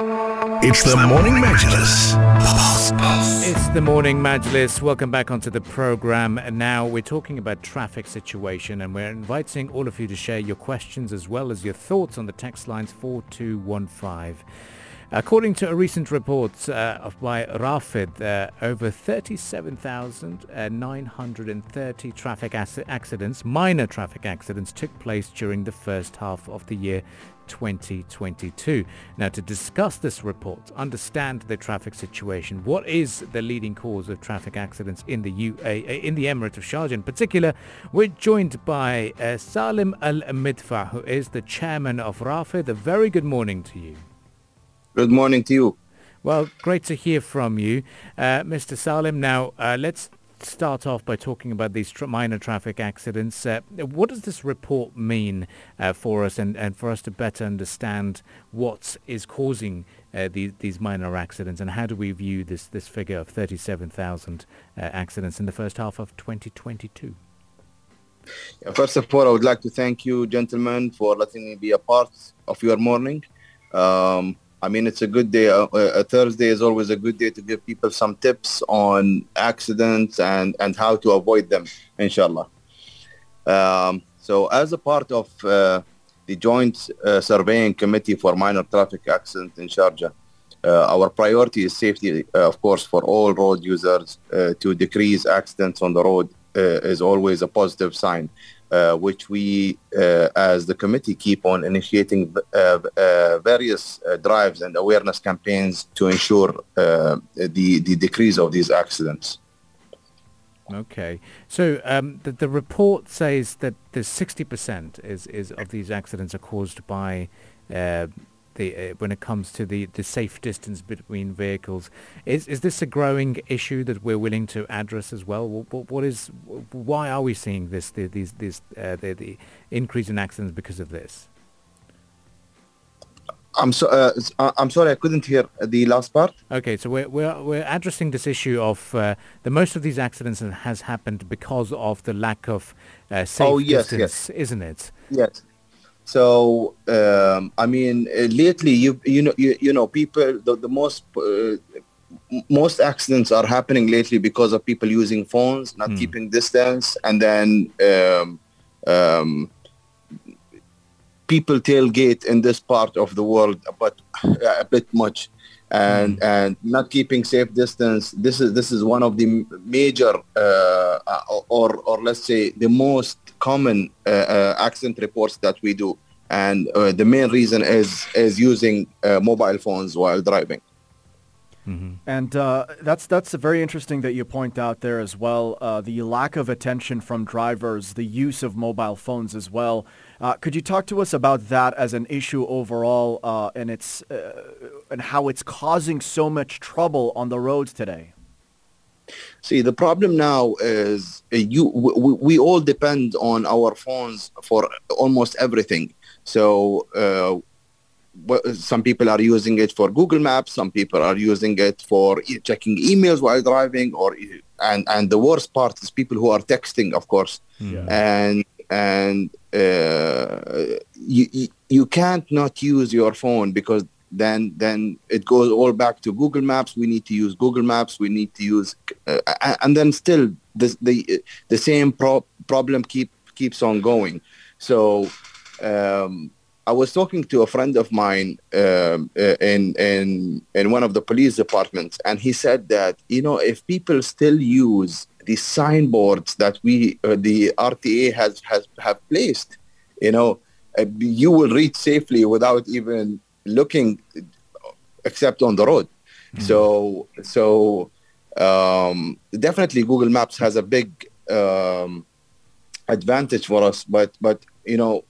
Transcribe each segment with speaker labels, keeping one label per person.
Speaker 1: It's the Morning Majlis.
Speaker 2: It's the morning Majlis. Welcome back onto the program. And now we're talking about traffic situation and we're inviting all of you to share your questions as well as your thoughts on the text lines 4215. According to a recent report uh, by Rafid, uh, over 37,930 traffic ac- accidents, minor traffic accidents, took place during the first half of the year 2022. Now, to discuss this report, understand the traffic situation, what is the leading cause of traffic accidents in the UAE, in the Emirate of Sharjah in particular, we're joined by uh, Salim Al-Midfa, who is the chairman of Rafid. A very good morning to you.
Speaker 3: Good morning to you.
Speaker 2: Well, great to hear from you, uh, Mr. Salim. Now, uh, let's start off by talking about these tr- minor traffic accidents. Uh, what does this report mean uh, for us and, and for us to better understand what is causing uh, these, these minor accidents and how do we view this, this figure of 37,000 uh, accidents in the first half of 2022?
Speaker 3: Yeah, first of all, I would like to thank you, gentlemen, for letting me be a part of your morning. Um, I mean, it's a good day. Uh, a Thursday is always a good day to give people some tips on accidents and, and how to avoid them, inshallah. Um, so as a part of uh, the Joint uh, Surveying Committee for Minor Traffic Accidents in Sharjah, uh, our priority is safety, uh, of course, for all road users. Uh, to decrease accidents on the road is always a positive sign. Uh, which we, uh, as the committee, keep on initiating uh, various drives and awareness campaigns to ensure the, the decrease of these accidents.
Speaker 2: Okay, so um, the, the report says that the 60% is, is of these accidents are caused by uh, the, uh, when it comes to the, the safe distance between vehicles. Is is this a growing issue that we're willing to address as well? What, what is why are we seeing this the, these this uh, the, the increase in accidents because of this?
Speaker 3: I'm so uh, uh, I'm sorry I couldn't hear the last part.
Speaker 2: Okay, so we're we're we're addressing this issue of uh, the most of these accidents has happened because of the lack of uh, safe
Speaker 3: oh, yes,
Speaker 2: distance,
Speaker 3: yes.
Speaker 2: isn't it?
Speaker 3: Yes. So um, I mean, uh, lately you you know you, you know people the, the most uh, most accidents are happening lately because of people using phones, not mm. keeping distance, and then um, um, people tailgate in this part of the world, but a bit much, and mm. and not keeping safe distance. This is this is one of the major, uh, or or let's say the most common uh, uh, accident reports that we do, and uh, the main reason is is using mobile phones while driving.
Speaker 4: Mm-hmm. And uh, that's that's very interesting that you point out there as well. Uh, the lack of attention from drivers, the use of mobile phones as well. Uh, could you talk to us about that as an issue overall, and its and how it's causing so much trouble on the roads today?
Speaker 3: See, the problem now is uh, you. We, we all depend on our phones for almost everything. So uh, some people are using it for Google Maps. Some people are using it for checking emails while driving, or and and the worst part is people who are texting, of course. Yeah. And and uh, you you can't not use your phone because then then it goes all back to Google Maps. We need to use Google Maps. We need to use, uh, and then still the the the same pro- problem keep keeps on going. So um, I was talking to a friend of mine um, uh, in in in one of the police departments, and he said that you know if people still use the signboards that we uh, the RTA has has have placed, you know, uh, you will reach safely without even looking except on the road. Mm. So so um, definitely Google Maps has a big um, advantage for us, but but you know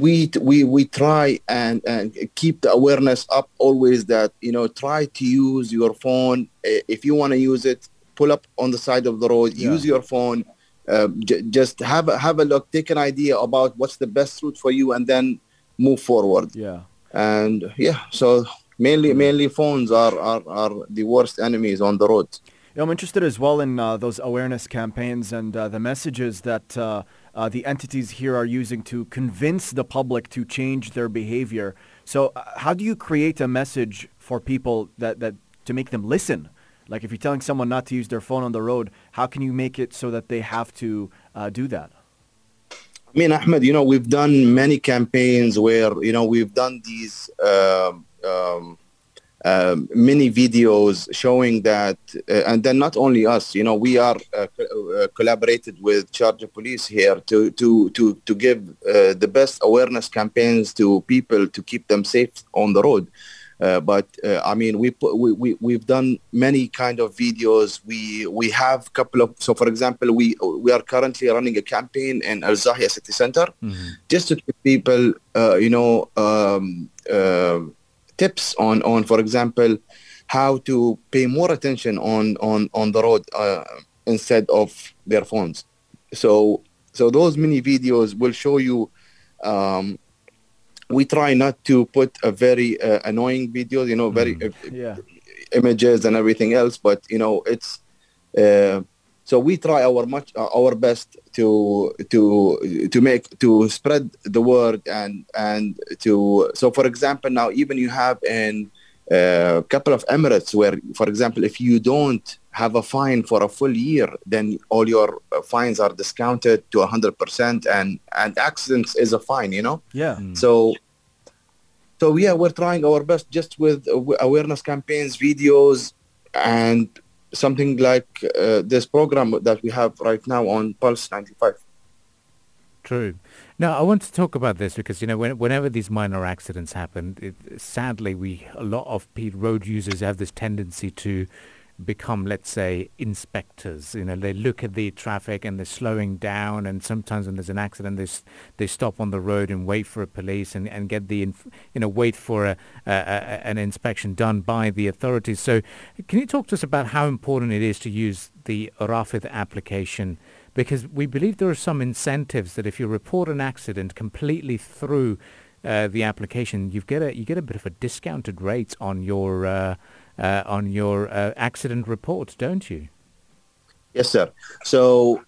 Speaker 3: we we we try and and keep the awareness up always that you know try to use your phone if you want to use it pull up on the side of the road yeah. use your phone uh, j- just have a, have a look take an idea about what's the best route for you and then move forward
Speaker 4: yeah
Speaker 3: and yeah, so mainly mainly phones are, are, are the worst enemies on the road.
Speaker 4: I'm interested as well in uh, those awareness campaigns and uh, the messages that uh, uh the entities here are using to convince the public to change their behavior. So uh, how do you create a message for people that, that to make them listen? Like if you're telling someone not to use their phone on the road, how can you make it so that they have to uh, do that?
Speaker 3: I mean, Ahmed, you know, we've done many campaigns where, you know, we've done these uh, um, uh, many videos showing that, uh, and then not only us, you know, we are uh, uh, collaborated with Sharjah Police here to to to to give uh, the best awareness campaigns to people to keep them safe on the road. Uh, but uh, I mean, we, put, we we we've done many kind of videos. We we have a couple of. So, for example, we we are currently running a campaign in Al Zahia City Center, mm-hmm. just to give people, uh, you know, um, uh, tips on on, for example, how to pay more attention on on on the road uh, instead of their phones. So so those mini videos will show you um, we try not to put a very uh, annoying videos, you know, very mm. uh, yeah. images and everything else. But you know, it's uh, so we try our much uh, our best to to to make to spread the word and and to so for example now even you have in a uh, couple of Emirates where for example if you don't have a fine for a full year then all your uh, fines are discounted to 100% and and accidents is a fine you know?
Speaker 4: Yeah. Mm.
Speaker 3: so so yeah we're trying our best just with awareness campaigns videos and something like uh, this program that we have right now on pulse 95
Speaker 2: true. Now i want to talk about this because you know when, whenever these minor accidents happen it, sadly we a lot of road users have this tendency to become, let's say, inspectors. You know, they look at the traffic and they're slowing down, and sometimes when there's an accident, they they stop on the road and wait for a police and, and get the, you know, wait for a, a, a, an inspection done by the authorities. So, can you talk to us about how important it is to use the Rafid application? Because we believe there are some incentives that if you report an accident completely through uh, the application, you get a you get a bit of a discounted rate on your uh, uh, on your uh, accident report, don't you?
Speaker 3: Yes, sir. So,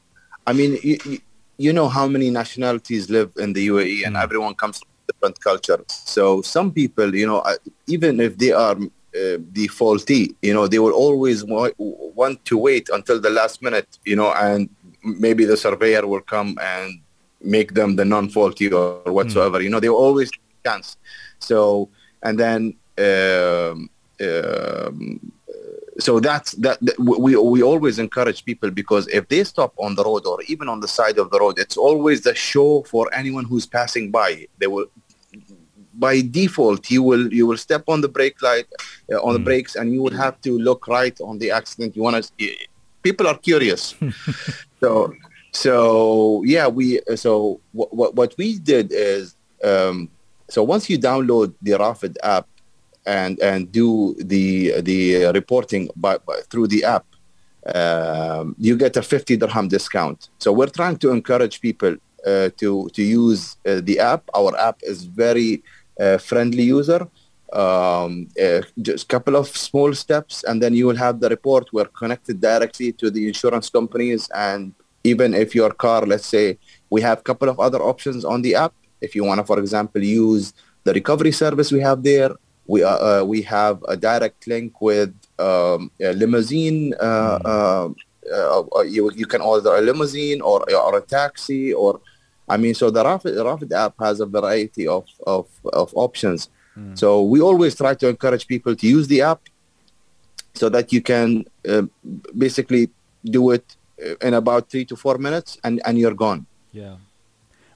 Speaker 3: I mean, you, you know how many nationalities live in the UAE, and mm. everyone comes from different cultures. So, some people, you know, uh, even if they are uh, the faulty, you know, they will always wa- want to wait until the last minute, you know, and maybe the surveyor will come and make them the non-faulty or whatsoever. Mm. You know, they always chance. So, and then um, so that's that, that, we we always encourage people because if they stop on the road or even on the side of the road it's always the show for anyone who's passing by. They will by default you will you will step on the brake light uh, on mm. the brakes and you will have to look right on the accident. You want to people are curious. So so yeah we so what what we did is um, so once you download the Rafid app and and do the the reporting by, by through the app, um, you get a 50 dirham discount. So we're trying to encourage people uh, to to use uh, the app. Our app is very uh, friendly user. Um, uh, just a couple of small steps, and then you will have the report. We're connected directly to the insurance companies, and even if your car, let's say, we have a couple of other options on the app. If you want to, for example, use the recovery service we have there, we uh, uh, we have a direct link with um, a limousine. Uh, mm. uh, you you can order a limousine or or a taxi or, I mean, so the Rafid, Rafid app has a variety of of, of options. Mm. So we always try to encourage people to use the app, so that you can uh, basically do it in about three to four minutes, and and you're gone.
Speaker 4: Yeah.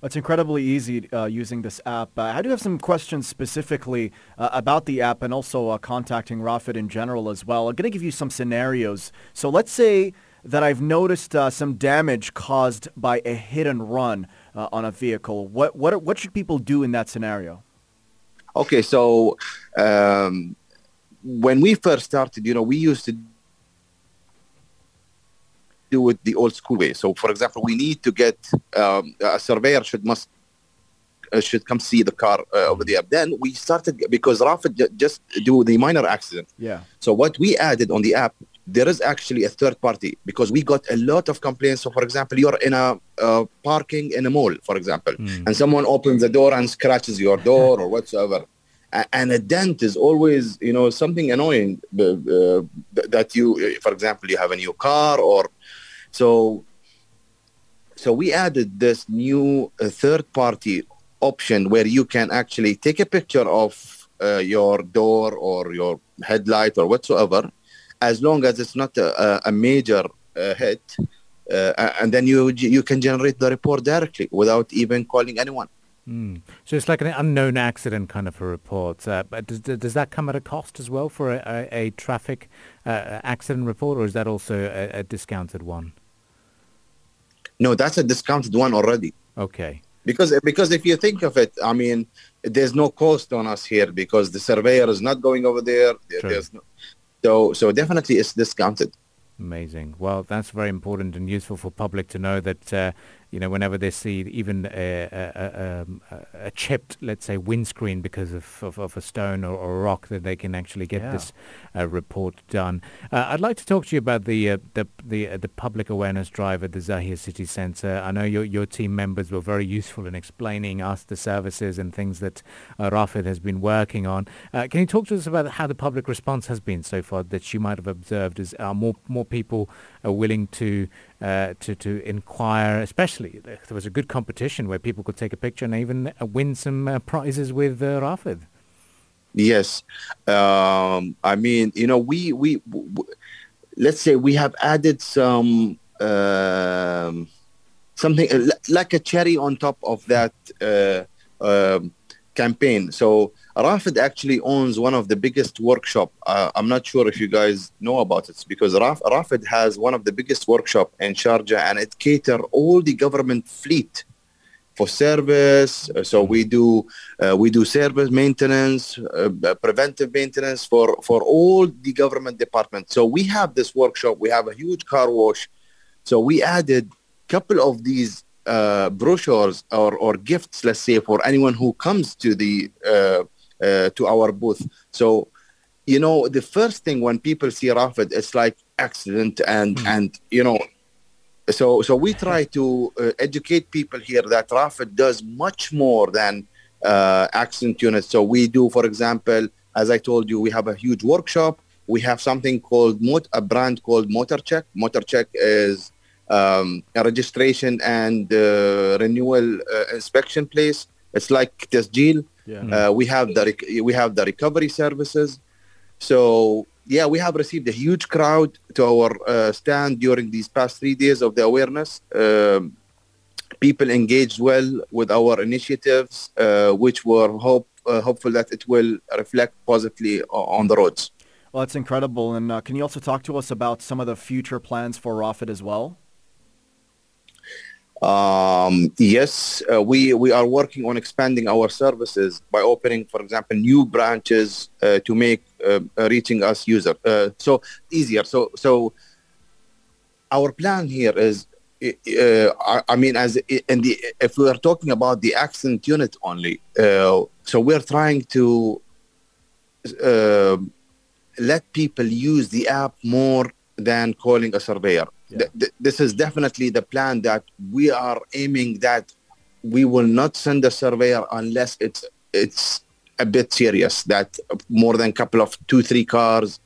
Speaker 4: It's incredibly easy uh, using this app. Uh, I do have some questions specifically uh, about the app and also uh, contacting Rafid in general as well. I'm going to give you some scenarios. So let's say that I've noticed uh, some damage caused by a hit and run uh, on a vehicle. What, what, what should people do in that scenario?
Speaker 3: Okay, so um, when we first started, you know, we used to do it the old school way. So, for example, we need to get um, a surveyor should must uh, should come see the car uh, over there. Then we started because Rafid just do the minor accident.
Speaker 4: Yeah.
Speaker 3: So what we added on the app, there is actually a third party because we got a lot of complaints. So, for example, you're in a uh, parking in a mall, for example, mm. and someone opens the door and scratches your door or whatsoever. and a dent is always you know something annoying uh, that you for example you have a new car or so so we added this new uh, third party option where you can actually take a picture of uh, your door or your headlight or whatsoever as long as it's not a, a major uh, hit uh, and then you you can generate the report directly without even calling anyone
Speaker 2: Mm. So it's like an unknown accident kind of a report. Uh, but does, does that come at a cost as well for a, a, a traffic uh, accident report, or is that also a, a, discounted one?
Speaker 3: No, that's a discounted one already.
Speaker 2: Okay.
Speaker 3: Because because if you think of it, I mean, there's no cost on us here because the surveyor is not going over there. True. No, so so definitely it's discounted.
Speaker 2: Amazing. Well, that's very important and useful for public to know that uh, you know, whenever they see even a, a, um, a, a chipped, let's say, windscreen because of, of, of a stone or, or, a rock, that they can actually get yeah. this uh, report done. Uh, I'd like to talk to you about the uh, the the, uh, the public awareness drive at the Zahia City Centre. I know your your team members were very useful in explaining us the services and things that uh, Rafid has been working on. Uh, can you talk to us about how the public response has been so far that you might have observed? Is are more more people are willing to uh, to to inquire. Especially there was a good competition where people could take a picture and even uh, win some uh, prizes with uh, Rafid.
Speaker 3: Yes, um, I mean you know we we, let's say we have added some. Um, something uh, like a cherry on top of that um, campaign. So Rafid actually owns one of the biggest workshop. Uh, I'm not sure if you guys know about it because Raf- Rafid has one of the biggest workshop in Sharjah and it cater all the government fleet for service. Uh, so we do uh, we do service maintenance, uh, preventive maintenance for for all the government departments. So we have this workshop. We have a huge car wash. So we added couple of these uh, brochures or, or gifts, let's say, for anyone who comes to the uh, uh, to our booth. So, you know, the first thing when people see Rafid, it's like accident and mm. and you know, so so we try to uh, educate people here that Rafid does much more than uh, accident units. So we do, for example, as I told you, we have a huge workshop. We have something called mot- a brand called Motor Check. Motor Check is um, a registration and uh, renewal uh, inspection place. It's like Tasjeel. Yeah. Uh, we have the rec- we have the recovery services. So yeah, we have received a huge crowd to our uh, stand during these past three days of the awareness. Um, people engaged well with our initiatives, uh, which were hope uh, hopeful that it will reflect positively on the roads.
Speaker 4: Well, that's incredible. And uh, can you also talk to us about some of the future plans for Rafid as well?
Speaker 3: Um, yes, uh, we we are working on expanding our services by opening, for example, new branches uh, to make uh, reaching us user uh, so easier. So so our plan here is, uh, I, I, mean, as in the if we are talking about the accident unit only, uh, so we're trying to let people use the app more than calling a surveyor yeah. th- th- this is definitely the plan that we are aiming that we will not send a surveyor unless it's it's a bit serious that more than a couple of two three cars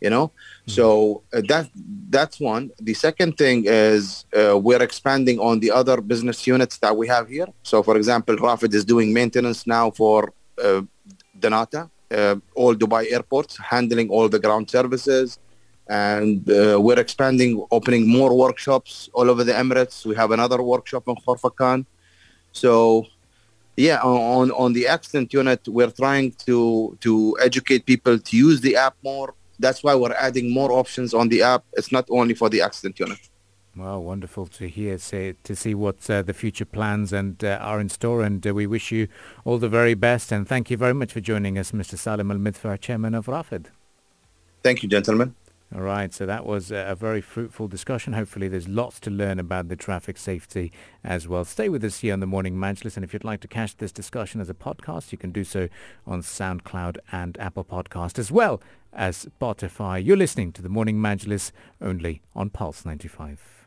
Speaker 3: you know mm-hmm. so uh, that that's one the second thing is uh, we're expanding on the other business units that we have here so for example rafid is doing maintenance now for uh, dnata uh, all dubai airports handling all the ground services and uh, we're expanding, opening more workshops all over the Emirates. We have another workshop in Khorfakan. So, yeah, on on the accident unit, we're trying to to educate people to use the app more. That's why we're adding more options on the app. It's not only for the accident unit.
Speaker 2: Well, wonderful to hear, say, to see what uh, the future plans and uh, are in store. And uh, we wish you all the very best. And thank you very much for joining us, Mr. Salim Al Midfa, Chairman of Rafid.
Speaker 3: Thank you, gentlemen.
Speaker 2: All right, so that was a very fruitful discussion. Hopefully there's lots to learn about the traffic safety as well. Stay with us here on the Morning Majlis, and if you'd like to catch this discussion as a podcast, you can do so on SoundCloud and Apple Podcast, as well as Spotify. You're listening to the Morning Majlis only on Pulse 95.